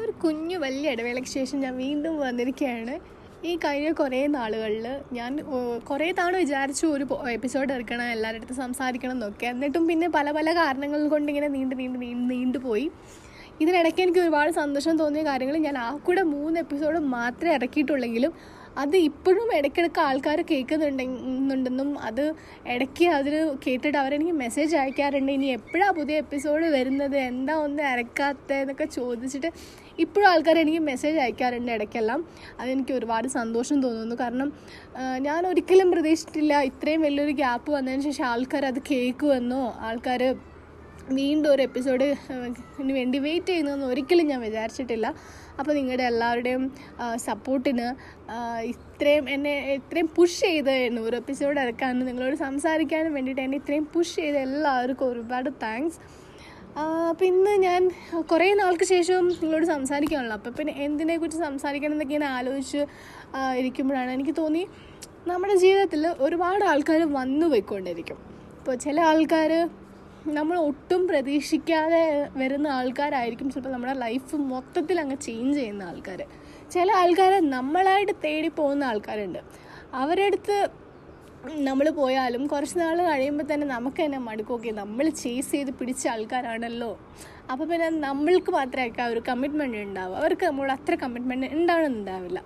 ഒരു കുഞ്ഞു വലിയ ഇടവേളയ്ക്ക് ശേഷം ഞാൻ വീണ്ടും വന്നിരിക്കുകയാണ്. ഈ കഴിഞ്ഞ കുറേ നാളുകളിൽ ഞാൻ കുറേ തവണ വിചാരിച്ചു ഒരു എപ്പിസോഡ് എടുക്കണം എല്ലാവരുടെ അടുത്ത് സംസാരിക്കണം എന്നൊക്കെ. എന്നിട്ടും പിന്നെ പല പല കാരണങ്ങൾ കൊണ്ട് ഇങ്ങനെ നീണ്ട് നീണ്ട് നീണ്ട് നീണ്ടുപോയി ഇതിനിടയ്ക്ക് എനിക്ക് ഒരുപാട് സന്തോഷം തോന്നിയ കാര്യങ്ങൾ ഞാൻ ആ കൂടെ മൂന്ന് എപ്പിസോഡ് മാത്രമേ ഇറക്കിയിട്ടുള്ളെങ്കിലും അത് ഇപ്പോഴും ഇടയ്ക്കിടയ്ക്ക് ആൾക്കാർ കേൾക്കുന്നുണ്ടെന്നും അത് ഇടയ്ക്ക് അതിൽ കേട്ടിട്ട് അവരെനിക്ക് മെസ്സേജ് അയക്കാറുണ്ട്. ഇനി എപ്പോഴാണ് പുതിയ എപ്പിസോഡ് വരുന്നത്? എന്താ ഒന്നും ഇറക്കാത്തത് എന്നൊക്കെ ചോദിച്ചിട്ട് ഇപ്പോഴും ആൾക്കാർ എനിക്ക് മെസ്സേജ് അയക്കാറുണ്ട് ഇടയ്ക്കെല്ലാം. അതെനിക്ക് ഒരുപാട് സന്തോഷം തോന്നുന്നു. കാരണം ഞാൻ ഒരിക്കലും പ്രതീക്ഷിച്ചിട്ടില്ല ഇത്രയും വലിയൊരു ഗ്യാപ്പ് വന്നതിന് ശേഷം ആൾക്കാർ അത് കേൾക്കുമെന്നോ ആൾക്കാർ വീണ്ടും ഒരു എപ്പിസോഡ് വേണ്ടി വെയിറ്റ് ചെയ്യുന്നതെന്ന് ഒരിക്കലും ഞാൻ വിചാരിച്ചിട്ടില്ല. അപ്പോൾ നിങ്ങളുടെ എല്ലാവരുടെയും സപ്പോർട്ടിന് ഇത്രയും എന്നെ ഇത്രയും പുഷ് ചെയ്ത് നൂറ് എപ്പിസോഡ് ഇറക്കാനും നിങ്ങളോട് സംസാരിക്കാനും വേണ്ടിയിട്ട് എന്നെ ഇത്രയും പുഷ് ചെയ്ത എല്ലാവർക്കും ഒരുപാട് താങ്ക്സ് അപ്പം ഇന്ന് ഞാൻ കുറേ നാൾക്ക് ശേഷം നിങ്ങളോട് സംസാരിക്കാനുള്ളൂ. അപ്പം പിന്നെ എന്തിനെക്കുറിച്ച് സംസാരിക്കണം എന്നൊക്കെ ഇങ്ങനെ ആലോചിച്ച് ഇരിക്കുമ്പോഴാണ് എനിക്ക് തോന്നി നമ്മുടെ ജീവിതത്തിൽ ഒരുപാട് ആൾക്കാർ വന്നു പോയിക്കൊണ്ടിരിക്കും. ഇപ്പോൾ ചില ആൾക്കാർ നമ്മൾ ഒട്ടും പ്രതീക്ഷിക്കാതെ വരുന്ന ആൾക്കാരായിരിക്കും ചിലപ്പോൾ നമ്മുടെ ലൈഫ് മൊത്തത്തിൽ അങ്ങ് ചേഞ്ച് ചെയ്യുന്ന ആൾക്കാർ ചില ആൾക്കാർ നമ്മളായിട്ട് തേടി പോകുന്ന ആൾക്കാരുണ്ട്. അവരുടെ അടുത്ത് നമ്മൾ പോയാലും കുറച്ച് നാൾ കഴിയുമ്പോൾ തന്നെ നമുക്ക് തന്നെ മടുക്കൊക്കെ നമ്മൾ ചേസ് ചെയ്ത് പിടിച്ച ആൾക്കാരാണല്ലോ. അപ്പോൾ പിന്നെ നമ്മൾക്ക് മാത്രമേ ആ ഒരു കമ്മിറ്റ്മെന്റ് ഉണ്ടാവുക അവർക്ക് നമ്മളോട് അത്ര കമ്മിറ്റ്മെന്റ് ഉണ്ടാവണമെന്നുണ്ടാവില്ല.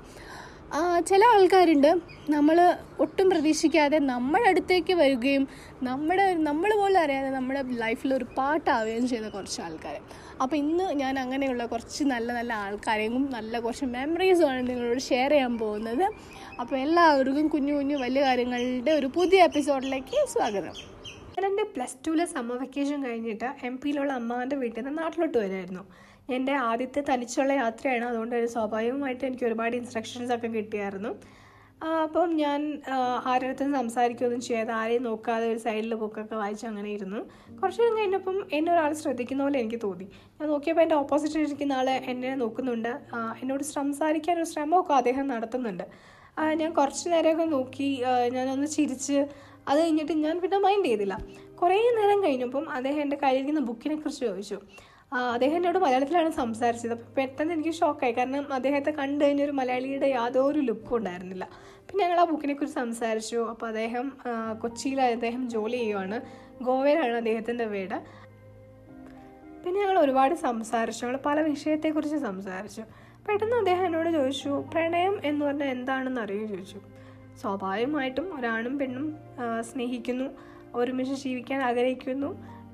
ചില ആൾക്കാരുണ്ട്. നമ്മൾ ഒട്ടും പ്രതീക്ഷിക്കാതെ നമ്മുടെ അടുത്തേക്ക് വരികയും നമ്മുടെ നമ്മൾ പോലും അറിയാതെ നമ്മുടെ ലൈഫിൽ ഒരു പാട്ടാവുകയും ചെയ്ത കുറച്ച് ആൾക്കാർ അപ്പോൾ ഇന്ന് ഞാൻ അങ്ങനെയുള്ള കുറച്ച് നല്ല നല്ല ആൾക്കാരെയും നല്ല കുറച്ച് മെമ്മറീസുമാണ് നിങ്ങളോട് ഷെയർ ചെയ്യാൻ പോകുന്നത്. അപ്പോൾ എല്ലാവർക്കും കുഞ്ഞു കുഞ്ഞു വലിയ കാര്യങ്ങളുടെ ഒരു പുതിയ എപ്പിസോഡിലേക്ക് സ്വാഗതം. ഞാൻ എന്റെ പ്ലസ് ടുവിലെ സമ്മർ വെക്കേഷൻ കഴിഞ്ഞിട്ട് എം പിയിലുള്ള അമ്മാവന്റെ വീട്ടിൽ നിന്ന് നാട്ടിലോട്ട് വരുമായിരുന്നു എന്റെ ആദ്യത്തെ തനിച്ചുള്ള യാത്രയാണ്. അതുകൊണ്ട് സ്വാഭാവികമായിട്ട് എനിക്ക് ഒരുപാട് ഇൻസ്ട്രക്ഷൻസ് ഒക്കെ കിട്ടിയായിരുന്നു. അപ്പം ഞാൻ ആ, ആരുടെ അടുത്തും സംസാരിക്കുകയൊന്നും ചെയ്യാതെ ആരെയും നോക്കാതെ ഒരു സൈഡിൽ ബുക്കൊക്കെ വായിച്ച് അങ്ങനെ ഇരുന്നു. കുറച്ച് നേരം കഴിഞ്ഞപ്പം എന്നെ ഒരാൾ ശ്രദ്ധിക്കുന്ന പോലെ എനിക്ക് തോന്നി. ഞാൻ നോക്കിയപ്പോൾ എന്റെ ഓപ്പോസിറ്റ് ഇരിക്കുന്ന ആൾ എന്നെ നോക്കുന്നുണ്ട്. എന്നോട് സംസാരിക്കാൻ ഒരു ശ്രമമൊക്കെ അദ്ദേഹം നടത്തുന്നുണ്ട്. ഞാൻ കുറച്ച് നേരമൊക്കെ നോക്കി ഞാനൊന്ന് ചിരിച്ച് അത് കഴിഞ്ഞിട്ട് ഞാൻ പിന്നെ മൈൻഡ് ചെയ്തില്ല. കുറേ നേരം കഴിഞ്ഞപ്പം അദ്ദേഹം എന്റെ കയ്യിലിരിക്കുന്ന ബുക്കിനെ കുറിച്ച് ചോദിച്ചു. അദ്ദേഹം എന്നോട് മലയാളത്തിലാണ് സംസാരിച്ചത്. അപ്പോൾ പെട്ടെന്ന് എനിക്ക് ഷോക്കായി കാരണം അദ്ദേഹത്തെ കണ്ടു കഴിഞ്ഞൊരു മലയാളിയുടെ യാതൊരു ലുക്കും ഉണ്ടായിരുന്നില്ല. പിന്നെ ഞങ്ങൾ ആ ബുക്കിനെക്കുറിച്ച് സംസാരിച്ചു. അപ്പോൾ അദ്ദേഹം കൊച്ചിയിൽ അദ്ദേഹം ജോലി ചെയ്യുവാണ്. ഗോവയിലാണ് അദ്ദേഹത്തിന്റെ വീട്. പിന്നെ ഞങ്ങൾ ഒരുപാട് സംസാരിച്ചു. ഞങ്ങൾ പല വിഷയത്തെക്കുറിച്ച് സംസാരിച്ചു. പെട്ടെന്ന് അദ്ദേഹം എന്നോട് ചോദിച്ചു പ്രണയം എന്ന് പറഞ്ഞാൽ എന്താണെന്ന് അറിയോ ചോദിച്ചു. സ്വാഭാവികമായിട്ടും ഒരാണും പെണ്ണും സ്നേഹിക്കുന്നു ഒരുമിച്ച് ജീവിക്കാൻ ആഗ്രഹിക്കുന്നു.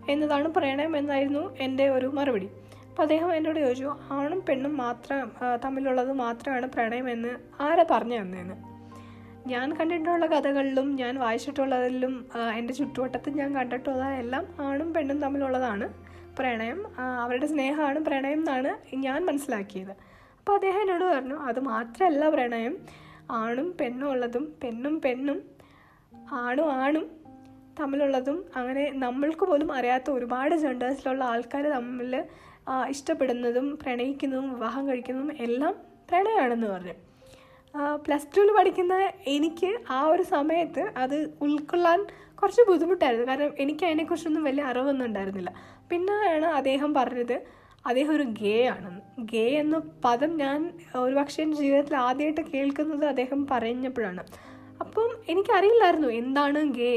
എന്നതാണ് പ്രണയം എന്നായിരുന്നു എന്റെ ഒരു മറുപടി. അപ്പോൾ അദ്ദേഹം എന്നോട് ചോദിച്ചു ആണും പെണ്ണും മാത്രം തമ്മിലുള്ളത് മാത്രമാണ് പ്രണയം എന്ന് ആരാ പറഞ്ഞു തന്നേന്ന്? ഞാൻ കണ്ടിട്ടുള്ള കഥകളിലും ഞാൻ വായിച്ചിട്ടുള്ളതിലും എന്റെ ചുറ്റുവട്ടത്ത് ഞാൻ കണ്ടിട്ടുള്ളതെല്ലാം ആണും പെണ്ണും തമ്മിലുള്ളതാണ് പ്രണയം. അവരുടെ സ്നേഹമാണ് പ്രണയം എന്നാണ് ഞാൻ മനസ്സിലാക്കിയത്. അപ്പോൾ അദ്ദേഹം എന്നോട് പറഞ്ഞു അത് മാത്രമല്ല പ്രണയം. ആണും പെണ്ണും ഉള്ളതും പെണ്ണും പെണ്ണും ആണും ആണും തമ്മിലുള്ളതും അങ്ങനെ നമ്മൾക്ക് പോലും അറിയാത്ത ഒരുപാട് ജെൻഡേഴ്സിലുള്ള ആൾക്കാർ തമ്മിൽ ഇഷ്ടപ്പെടുന്നതും പ്രണയിക്കുന്നതും വിവാഹം കഴിക്കുന്നതും എല്ലാം പ്രണയമാണെന്ന് പറഞ്ഞു. പ്ലസ് ടുവിൽ പഠിക്കുന്ന എനിക്ക് ആ ഒരു സമയത്ത് അത് ഉൾക്കൊള്ളാൻ കുറച്ച് ബുദ്ധിമുട്ടായിരുന്നു. കാരണം എനിക്ക് അതിനെക്കുറിച്ചൊന്നും വലിയ അറിവൊന്നും ഉണ്ടായിരുന്നില്ല. പിന്നെയാണ് അദ്ദേഹം പറഞ്ഞത് അദ്ദേഹം ഒരു ഗേ ആണെന്ന് ഗേ എന്ന പദം ഞാൻ ഒരുപക്ഷെ എന്റെ ജീവിതത്തിൽ ആദ്യമായിട്ട് കേൾക്കുന്നത് അദ്ദേഹം പറഞ്ഞപ്പോഴാണ്. അപ്പം എനിക്കറിയില്ലായിരുന്നു എന്താണ് ഗേ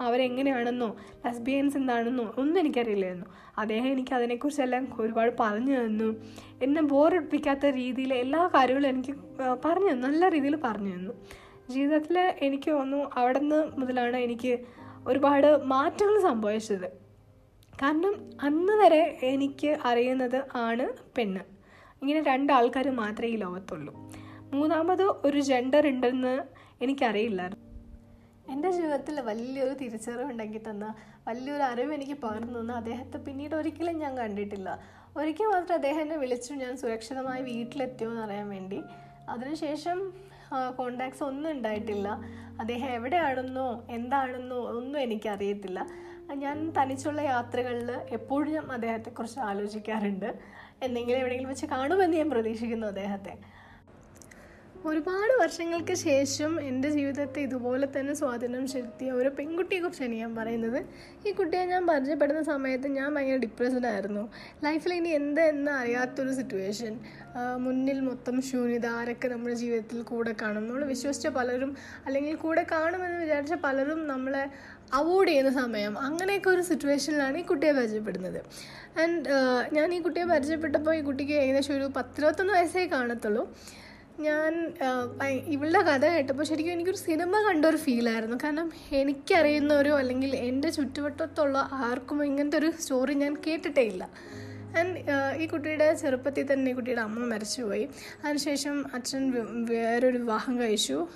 അവരെങ്ങനെയാണെന്നോ ലസ്ബിയൻസ് എന്താണെന്നോ ഒന്നും എനിക്കറിയില്ലായിരുന്നു. അദ്ദേഹം എനിക്ക് അതിനെക്കുറിച്ചെല്ലാം ഒരുപാട് പറഞ്ഞു തന്നു. എന്നെ ബോറടിപ്പിക്കാത്ത രീതിയിൽ എല്ലാ കാര്യങ്ങളും എനിക്ക് പറഞ്ഞു തന്നു. നല്ല രീതിയിൽ പറഞ്ഞു തന്നു. ജീവിതത്തിൽ എനിക്ക് തോന്നുന്നു അവിടെ നിന്ന് മുതലാണ് എനിക്ക് ഒരുപാട് മാറ്റങ്ങൾ സംഭവിച്ചത്. കാരണം അന്ന് വരെ എനിക്ക് അറിയുന്നത് ആണ് പെണ്ണ്. ഇങ്ങനെ രണ്ടാൾക്കാർ മാത്രമേ ഈ ലോകത്തുള്ളൂ. മൂന്നാമത് ഒരു ജെൻഡർ ഉണ്ടെന്ന് എനിക്കറിയില്ലായിരുന്നു. എന്റെ ജീവിതത്തിൽ വലിയൊരു തിരിച്ചറിവ് ഉണ്ടെങ്കിൽ തന്ന വലിയൊരു അറിവ് എനിക്ക് പകർന്നു തന്ന അദ്ദേഹത്തെ പിന്നീട് ഒരിക്കലും ഞാൻ കണ്ടിട്ടില്ല. ഒരിക്കൽ മാത്രം അദ്ദേഹം എന്നെ വിളിച്ചു ഞാൻ സുരക്ഷിതമായി വീട്ടിലെത്തിയോ എന്ന് അറിയാൻ വേണ്ടി. അതിനുശേഷം കോണ്ടാക്ട്സ് ഒന്നും ഉണ്ടായിട്ടില്ല. അദ്ദേഹം എവിടെയാണെന്നോ എന്താണെന്നോ ഒന്നും എനിക്കറിയത്തില്ല. ഞാൻ തനിച്ചുള്ള യാത്രകളിൽ എപ്പോഴും ഞാൻ അദ്ദേഹത്തെക്കുറിച്ച് ആലോചിക്കാറുണ്ട്. എന്തെങ്കിലും എവിടെയെങ്കിലും വെച്ച് കാണുമെന്ന് ഞാൻ പ്രതീക്ഷിക്കുന്നു അദ്ദേഹത്തെ. ഒരുപാട് വർഷങ്ങൾക്ക് ശേഷം എന്റെ ജീവിതത്തെ ഇതുപോലെ തന്നെ സ്വാധീനം ചെലുത്തിയ ഒരു പെൺകുട്ടിയെക്കുറിച്ചാണ് ഞാൻ പറയുന്നത്. ഈ കുട്ടിയെ ഞാൻ പരിചയപ്പെടുന്ന സമയത്ത് ഞാൻ ഭയങ്കര ഡിപ്രസ്ഡ് ആയിരുന്നു. ലൈഫിൽ ഇനി എന്ത് എന്ന് അറിയാത്തൊരു സിറ്റുവേഷൻ മുന്നിൽ മൊത്തം ശൂന്യത ആരൊക്കെ നമ്മുടെ ജീവിതത്തിൽ കൂടെ കാണും. നമ്മൾ വിശ്വസിച്ച പലരും അല്ലെങ്കിൽ കൂടെ കാണുമെന്ന് വിചാരിച്ച പലരും നമ്മളെ അവോയ്ഡ് ചെയ്യുന്ന സമയം. അങ്ങനെയൊക്കെ ഒരു സിറ്റുവേഷനിലാണ് ഈ കുട്ടിയെ പരിചയപ്പെടുന്നത്. ആൻഡ് ഞാൻ ഈ കുട്ടിയെ പരിചയപ്പെട്ടപ്പോൾ ഈ കുട്ടിക്ക് ഏകദേശം ഒരു പത്തിരുപത്തൊന്ന് വയസ്സേ കാണത്തുള്ളൂ. ഞാൻ ഇവളുടെ കഥ കേട്ടപ്പോൾ ശരിക്കും എനിക്കൊരു സിനിമ കണ്ട ഒരു ഫീലായിരുന്നു. കാരണം എനിക്കറിയുന്നവരോ അല്ലെങ്കിൽ എന്റെ ചുറ്റുവട്ടത്തുള്ള ആർക്കും ഇങ്ങനത്തെ ഒരു സ്റ്റോറി ഞാൻ കേട്ടിട്ടേ ഇല്ല ആൻഡ് ഈ കുട്ടിയുടെ ചെറുപ്പത്തിൽ തന്നെ ഈ കുട്ടിയുടെ അമ്മ മരിച്ചുപോയി. അതിനുശേഷം അച്ഛൻ വേറൊരു വിവാഹം കഴിച്ചു.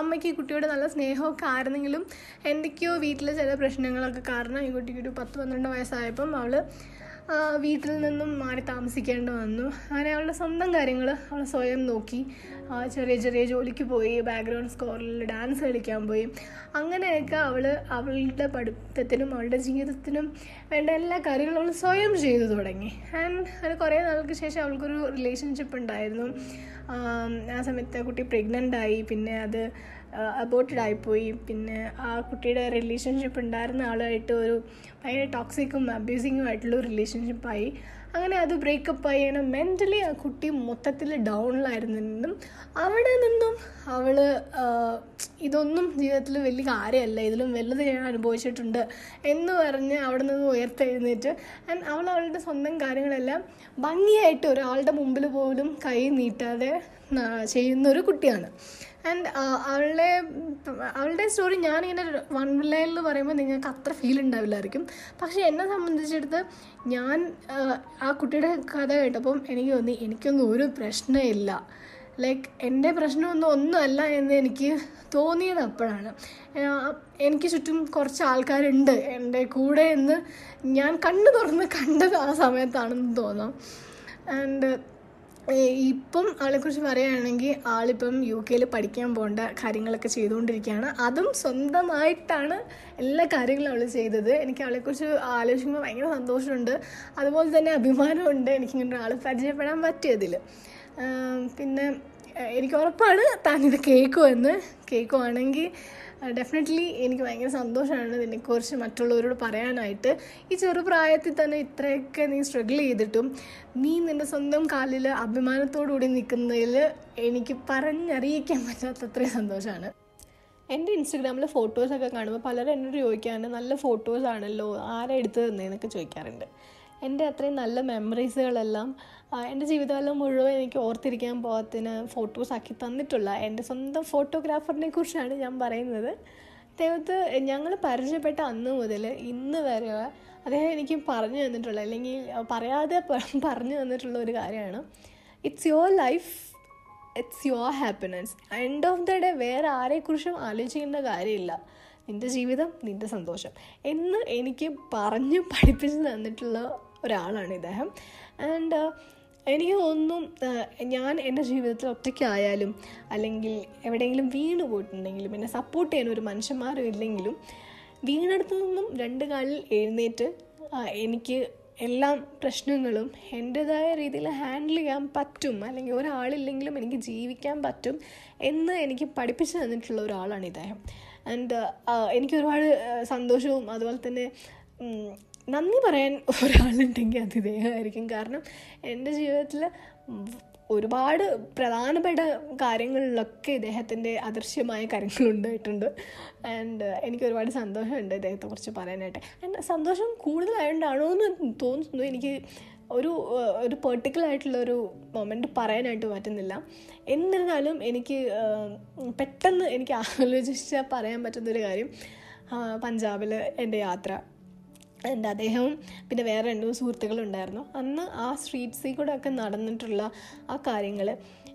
അമ്മയ്ക്ക് ഈ കുട്ടിയോട് നല്ല സ്നേഹമൊക്കെ ആയിരുന്നെങ്കിലും എന്തൊക്കെയോ വീട്ടിലെ ചില പ്രശ്നങ്ങളൊക്കെ കാരണം ഈ കുട്ടിക്ക് ഒരു പത്ത് പന്ത്രണ്ട് വയസ്സായപ്പം അവൾ വീട്ടിൽ നിന്നും മാറി താമസിക്കേണ്ടി വന്നു. അങ്ങനെ അവളുടെ സ്വന്തം കാര്യങ്ങൾ അവൾ സ്വയം നോക്കി. ചെറിയ ചെറിയ ജോലിക്ക് പോയി ബാക്ക്ഗ്രൗണ്ട് സ്കോറിൽ ഡാൻസ് കളിക്കാൻ പോയി. അങ്ങനെയൊക്കെ അവൾ അവളുടെ പഠിത്തത്തിനും അവളുടെ ജീവിതത്തിനും വേണ്ട എല്ലാ കാര്യങ്ങളും അവൾ സ്വയം ചെയ്തു തുടങ്ങി. ആൻഡ് അത് കുറേ നാൾക്ക് ശേഷം അവൾക്കൊരു റിലേഷൻഷിപ്പ് ഉണ്ടായിരുന്നു. ആ സമയത്ത് കുട്ടി പ്രഗ്നന്റ് ആയി. പിന്നെ അത് അബോട്ടഡ് ആയിപ്പോയി. പിന്നെ ആ കുട്ടിയുടെ റിലേഷൻഷിപ്പ് ഉണ്ടായിരുന്ന ആളുമായിട്ട് ഒരു ഭയങ്കര ടോക്സിക്കും അബ്യൂസിങ്ങും ആയിട്ടുള്ള റിലേഷൻഷിപ്പായി അങ്ങനെ അത് ബ്രേക്കപ്പ് ആയി. അങ്ങനെ മെന്റലി ആ കുട്ടി മൊത്തത്തിൽ ഡൗണിലായിരുന്നു നിന്നും അവിടെ നിന്നും അവൾ ഇതൊന്നും ജീവിതത്തിൽ വലിയ കാര്യമല്ല. ഇതിലും വലുത് ഞാൻ അനുഭവിച്ചിട്ടുണ്ട് എന്ന് പറഞ്ഞ് അവിടെ നിന്ന് ഉയർത്തെഴുന്നേറ്റ്. ആൻഡ് അവൾ അവളുടെ സ്വന്തം കാര്യങ്ങളെല്ലാം ഭംഗിയായിട്ട് ഒരാളുടെ മുമ്പിൽ പോലും കൈ നീട്ടാതെ ചെയ്യുന്നൊരു കുട്ടിയാണ്. ആൻഡ് അവളുടെ അവളുടെ സ്റ്റോറി ഞാനിങ്ങനെ വൺ ലൈനിൽ പറയുമ്പോൾ നിങ്ങൾക്ക് അത്ര ഫീൽ ഉണ്ടാവില്ലായിരിക്കും പക്ഷേ എന്നെ സംബന്ധിച്ചിടത്ത് ഞാൻ ആ, ആ കുട്ടിയുടെ കഥ കേട്ടപ്പം എനിക്ക് തോന്നി എനിക്കൊന്നും ഒരു പ്രശ്നമില്ല. ലൈക്ക് എന്റെ പ്രശ്നമൊന്നും ഒന്നുമല്ല എന്ന് എനിക്ക് തോന്നിയത് അപ്പോഴാണ്. ആ, എനിക്ക് ചുറ്റും കുറച്ച് ആൾക്കാരുണ്ട് എന്റെ കൂടെ എന്ന് ഞാൻ കണ്ണു തുറന്ന് കണ്ടത് ആ സമയത്താണെന്ന് തോന്നാം. ആൻഡ് ഇപ്പം ആളെക്കുറിച്ച് പറയുകയാണെങ്കിൽ ആളിപ്പം യു കെയിൽ പഠിക്കാൻ പോകേണ്ട കാര്യങ്ങളൊക്കെ ചെയ്തുകൊണ്ടിരിക്കുകയാണ്. അതും സ്വന്തമായിട്ടാണ് എല്ലാ കാര്യങ്ങളും അവൾ ചെയ്തത്. എനിക്ക് അവളെക്കുറിച്ച് ആലോചിക്കുമ്പോൾ ഭയങ്കര സന്തോഷമുണ്ട്. അതുപോലെ തന്നെ അഭിമാനമുണ്ട് എനിക്കിങ്ങനെ ഒരാൾ പരിചയപ്പെടാൻ പറ്റിയതിൽ പിന്നെ എനിക്ക് ഉറപ്പാണ് താനിത് കേൾക്കുമെന്ന്. കേൾക്കുവാണെങ്കിൽ ഡെഫിനറ്റ്ലി എനിക്ക് ഭയങ്കര സന്തോഷമാണ് ഇതിനെക്കുറിച്ച് മറ്റുള്ളവരോട് പറയാനായിട്ട്. ഈ ചെറുപ്രായത്തിൽ തന്നെ ഇത്രയൊക്കെ നീ സ്ട്രഗിൾ ചെയ്തിട്ടും നീ നിന്റെ സ്വന്തം കാലിൽ അഭിമാനത്തോടുകൂടി നിൽക്കുന്നതിൽ എനിക്ക് പറഞ്ഞറിയിക്കാൻ പറ്റാത്തത്രയും സന്തോഷമാണ്. എന്റെ ഇൻസ്റ്റഗ്രാമിൽ ഫോട്ടോസൊക്കെ കാണുമ്പോൾ പലരും എന്നോട് ചോദിക്കാറുണ്ട് നല്ല ഫോട്ടോസ് ആണല്ലോ ആരാ എടുത്തു തന്നേന്നൊക്കെ ചോദിക്കാറുണ്ട്. എന്റെ അത്രയും നല്ല മെമ്മറീസുകളെല്ലാം എന്റെ ജീവിതകാലം മുഴുവൻ എനിക്ക് ഓർത്തിരിക്കാൻ പോകത്തിന് ഫോട്ടോസ് ആക്കി തന്നിട്ടുള്ള എന്റെ സ്വന്തം ഫോട്ടോഗ്രാഫറിനെ കുറിച്ചാണ് ഞാൻ പറയുന്നത്. അദ്ദേഹത്ത് ഞങ്ങൾ പരിചയപ്പെട്ട അന്ന് മുതൽ ഇന്ന് വരെ അദ്ദേഹം എനിക്ക് പറഞ്ഞു തന്നിട്ടുള്ള അല്ലെങ്കിൽ പറയാതെ പറഞ്ഞു തന്നിട്ടുള്ള ഒരു കാര്യമാണ്. It's your life it's your happiness end of the day വേറെ ആരെക്കുറിച്ചും ആലോചിക്കേണ്ട കാര്യമില്ല. നിന്റെ ജീവിതം നിന്റെ സന്തോഷം എന്ന് എനിക്ക് പറഞ്ഞ് പഠിപ്പിച്ച് തന്നിട്ടുള്ള ഒരാളാണ് ഇദ്ദേഹം. ആൻഡ് എനിക്ക് തോന്നുന്നു ഞാൻ എന്റെ ജീവിതത്തിൽ ഒറ്റയ്ക്കായാലും അല്ലെങ്കിൽ എവിടെയെങ്കിലും വീണ് പോയിട്ടുണ്ടെങ്കിലും എന്നെ സപ്പോർട്ട് ചെയ്യാൻ ഒരു മനുഷ്യന്മാരും ഇല്ലെങ്കിലും വീണടുത്തു നിന്നും രണ്ട് കാലിൽ എഴുന്നേറ്റ് എനിക്ക് എല്ലാ പ്രശ്നങ്ങളും എന്റെതായ രീതിയിൽ ഹാൻഡിൽ ചെയ്യാൻ പറ്റും അല്ലെങ്കിൽ ഒരാളില്ലെങ്കിലും എനിക്ക് ജീവിക്കാൻ പറ്റും എന്ന് എനിക്ക് പഠിപ്പിച്ചു തന്നിട്ടുള്ള ഒരാളാണ് ഇദ്ദേഹം. ആൻഡ് എനിക്ക് ഒരുപാട് സന്തോഷവും അതുപോലെ തന്നെ നന്ദി പറയാൻ ഒരാളുണ്ടെങ്കിൽ അത് ഇദ്ദേഹമായിരിക്കും കാരണം എന്റെ ജീവിതത്തിൽ ഒരുപാട് പ്രധാനപ്പെട്ട കാര്യങ്ങളിലൊക്കെ ഇദ്ദേഹത്തിന്റെ അദൃശ്യമായ കാര്യങ്ങൾ ഉണ്ടായിട്ടുണ്ട്. ആൻഡ് എനിക്ക് ഒരുപാട് സന്തോഷമുണ്ട് ഇദ്ദേഹത്തെക്കുറിച്ച് പറയാനായിട്ട്. ആൻഡ് സന്തോഷം കൂടുതലായതുകൊണ്ടാണോ എന്ന് തോന്നുന്നു എനിക്ക് ഒരു ഒരു പെർട്ടിക്കുലർ ആയിട്ടുള്ള ഒരു മൊമെന്റ് പറയാനായിട്ട് പറ്റുന്നില്ല. എന്നിരുന്നാലും എനിക്ക് പെട്ടെന്ന് എനിക്ക് ആലോചിച്ചാൽ പറയാൻ പറ്റുന്നൊരു കാര്യം പഞ്ചാബിൽ എന്റെ യാത്ര എന്റെ അദ്ദേഹവും പിന്നെ വേറെ രണ്ട് സുഹൃത്തുക്കളുണ്ടായിരുന്നു. അന്ന് ആ സ്ട്രീറ്റ്സിൽ കൂടെ ഒക്കെ നടന്നിട്ടുള്ള ആ കാര്യങ്ങൾ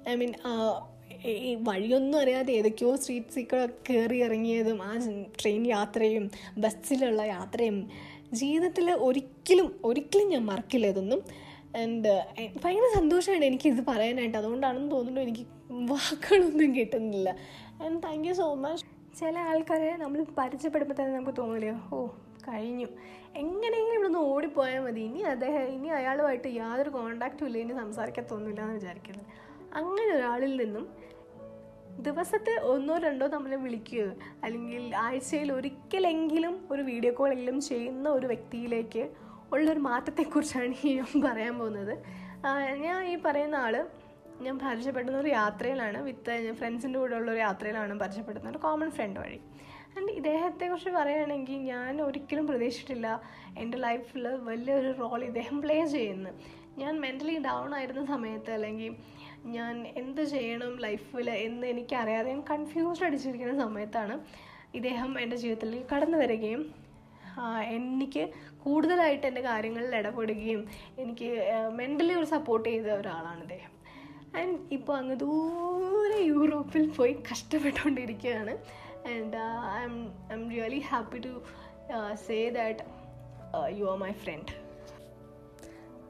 ഐ മീൻ ഈ വഴിയൊന്നും അറിയാതെ ഏതൊക്കെയോ സ്ട്രീറ്റ്സിൽ കൂടെ കയറി ഇറങ്ങിയതും ആ ട്രെയിൻ യാത്രയും ബസ്സിലുള്ള യാത്രയും ജീവിതത്തിൽ ഒരിക്കലും ഒരിക്കലും ഞാൻ മറക്കില്ല ഇതൊന്നും. ആൻഡ് ഭയങ്കര സന്തോഷമാണ് എനിക്കിത് പറയാനായിട്ട്. അതുകൊണ്ടാണെന്ന് തോന്നുന്നു എനിക്ക് വാക്കുകളൊന്നും കിട്ടുന്നില്ല. And thank you so much ചില ആൾക്കാരെ നമ്മൾ പരിചയപ്പെടുമ്പോൾ തന്നെ നമുക്ക് തോന്നില്ലേ ഓ കഴിഞ്ഞു. എങ്ങനെയെങ്കിലും ഇവിടെ നിന്ന് ഓടിപ്പോയാൽ മതി. ഇനി അദ്ദേഹം ഇനി അയാളുമായിട്ട് യാതൊരു കോണ്ടാക്റ്റും ഇല്ല. ഇനി സംസാരിക്കത്തൊന്നുമില്ല എന്ന് വിചാരിക്കുന്നത്. അങ്ങനെ ഒരാളിൽ നിന്നും ദിവസത്തെ ഒന്നോ രണ്ടോ നമ്മളെ വിളിക്കുക. അല്ലെങ്കിൽ ആഴ്ചയിൽ ഒരിക്കലെങ്കിലും ഒരു വീഡിയോ കോളെങ്കിലും ചെയ്യുന്ന ഒരു വ്യക്തിയിലേക്ക് ഉള്ളൊരു മാറ്റത്തെക്കുറിച്ചാണ് ഈ പറയാൻ പോകുന്നത്. ഞാൻ ഈ പറയുന്ന ആൾ ഞാൻ പരിചയപ്പെടുന്ന ഒരു യാത്രയിലാണ്. വിത്ത് ഫ്രണ്ട്സിന്റെ കൂടെ ഉള്ള ഒരു യാത്രയിലാണ് പരിചയപ്പെടുന്നത്. കോമൺ ഫ്രണ്ട് വഴി. ആൻഡ് ഇദ്ദേഹത്തെക്കുറിച്ച് പറയുകയാണെങ്കിൽ ഞാൻ ഒരിക്കലും പ്രതീക്ഷിച്ചിട്ടില്ല എന്റെ ലൈഫിൽ വലിയൊരു റോൾ ഇദ്ദേഹം പ്ലേ ചെയ്യുന്നു. ഞാൻ മെന്റലി ഡൗൺ ആയിരുന്ന സമയത്ത് അല്ലെങ്കിൽ ഞാൻ എന്ത് ചെയ്യണം ലൈഫിൽ എന്ന് എനിക്കറിയാതെ ഞാൻ കൺഫ്യൂസ്ഡ് അടിച്ചിരിക്കുന്ന സമയത്താണ് ഇദ്ദേഹം എന്റെ ജീവിതത്തിലേക്ക് കടന്നു വരികയും എനിക്ക് കൂടുതലായിട്ട് എന്റെ കാര്യങ്ങളിൽ ഇടപെടുകയും എനിക്ക് മെന്റലി ഒരു സപ്പോർട്ട് ചെയ്ത ഒരാളാണ് ഇദ്ദേഹം. ആൻഡ് ഇപ്പോൾ അങ്ങ് ദൂരെ യൂറോപ്പിൽ പോയി കഷ്ടപ്പെട്ടുകൊണ്ടിരിക്കുകയാണ്. And I'm I'm really happy to say that you are my friend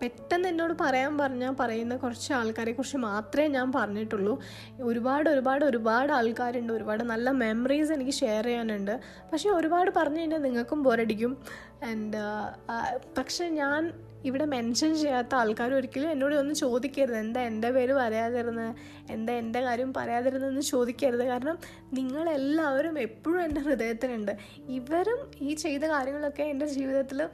പെട്ടെന്ന് എന്നോട് പറയാൻ പറഞ്ഞാൽ പറയുന്ന കുറച്ച് ആൾക്കാരെ കുറിച്ച് മാത്രമേ ഞാൻ പറഞ്ഞിട്ടുള്ളൂ. ഒരുപാട് ഒരുപാട് ഒരുപാട് ആൾക്കാരുണ്ട്. ഒരുപാട് നല്ല മെമ്മറീസ് എനിക്ക് ഷെയർ ചെയ്യാനുണ്ട്. പക്ഷേ ഒരുപാട് പറഞ്ഞു കഴിഞ്ഞാൽ നിങ്ങൾക്കും ബോറടിക്കും. ആൻഡ് പക്ഷെ ഞാൻ ഇവിടെ മെൻഷൻ ചെയ്യാത്ത ആൾക്കാർ ഒരിക്കലും എന്നോട് ഒന്നും ചോദിക്കരുത്. എന്താ എന്റെ പേര് പറയാതിരുന്നത് എന്താ എന്റെ കാര്യം പറയാതിരുന്നതെന്ന് ചോദിക്കരുത്. കാരണം നിങ്ങളെല്ലാവരും എപ്പോഴും എന്റെ ഹൃദയത്തിലുണ്ട്. ഇവരും ഈ ചെയ്ത കാര്യങ്ങളൊക്കെ എന്റെ ജീവിതത്തിൽ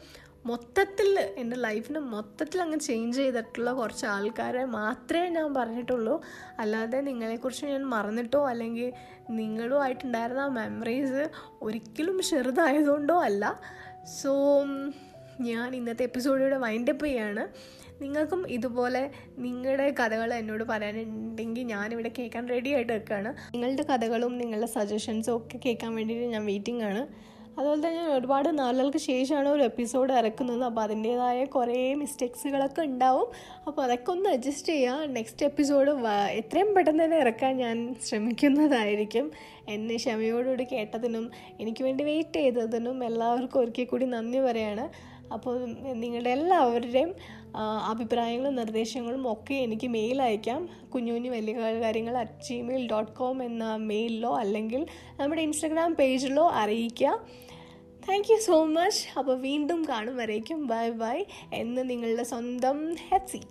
മൊത്തത്തിൽ എന്റെ ലൈഫിനെ മൊത്തത്തിൽ അങ്ങ് ചേഞ്ച് ചെയ്തിട്ടുള്ള കുറച്ച് ആൾക്കാരെ മാത്രമേ ഞാൻ പറഞ്ഞിട്ടുള്ളൂ. അല്ലാതെ നിങ്ങളെക്കുറിച്ച് ഞാൻ മറന്നിട്ടോ അല്ലെങ്കിൽ നിങ്ങളുമായിട്ടുണ്ടായിരുന്ന ആ മെമ്മറീസ് ഒരിക്കലും ചെറുതായതുകൊണ്ടോ അല്ല. സോ ഞാൻ ഇന്നത്തെ എപ്പിസോഡിലൂടെ വൈൻഡപ്പ് ചെയ്യാണ്. നിങ്ങൾക്കും ഇതുപോലെ നിങ്ങളുടെ കഥകൾ എന്നോട് പറയാനുണ്ടെങ്കിൽ ഞാനിവിടെ കേൾക്കാൻ റെഡി ആയിട്ട് വെക്കുകയാണ് നിങ്ങളുടെ കഥകളും നിങ്ങളുടെ സജഷൻസും ഒക്കെ കേൾക്കാൻ വേണ്ടിയിട്ട് ഞാൻ വെയിറ്റിംഗ് ആണ്. അതുപോലെ തന്നെ ഞാൻ ഒരുപാട് നാളുകൾക്ക് ശേഷമാണ് ഒരു എപ്പിസോഡ് ഇറക്കുന്നത്. അപ്പോൾ അതിന്റേതായ കുറേ മിസ്റ്റേക്സുകളൊക്കെ ഉണ്ടാവും. അപ്പോൾ അതൊക്കെ ഒന്ന് അഡ്ജസ്റ്റ് ചെയ്യുക നെക്സ്റ്റ് എപ്പിസോഡ് എത്രയും പെട്ടെന്ന് തന്നെ ഇറക്കാൻ ഞാൻ ശ്രമിക്കുന്നതായിരിക്കും. എന്നെ ക്ഷമയോടുകൂടി കേട്ടതിനും എനിക്ക് വേണ്ടി വെയിറ്റ് ചെയ്തതിനും എല്ലാവർക്കും ഒരിക്കൽ കൂടി നന്ദി പറയാണ്. അപ്പോൾ നിങ്ങളുടെ എല്ലാവരുടെയും അഭിപ്രായങ്ങളും നിർദ്ദേശങ്ങളും ഒക്കെ എനിക്ക് മെയിൽ അയക്കാം. കുഞ്ഞു കുഞ്ഞു വലിയ കാര്യങ്ങൾ അറ്റ് ജിമെയിൽ ഡോട്ട് കോം എന്ന മെയിലിലോ അല്ലെങ്കിൽ നമ്മുടെ ഇൻസ്റ്റഗ്രാം പേജിലോ അറിയിക്കുക താങ്ക് യു സോ മച്ച് അപ്പോൾ വീണ്ടും കാണും വരേക്കും. ബൈ ബൈ എന്ന് നിങ്ങളുടെ സ്വന്തം ഹെറ്റ്സി.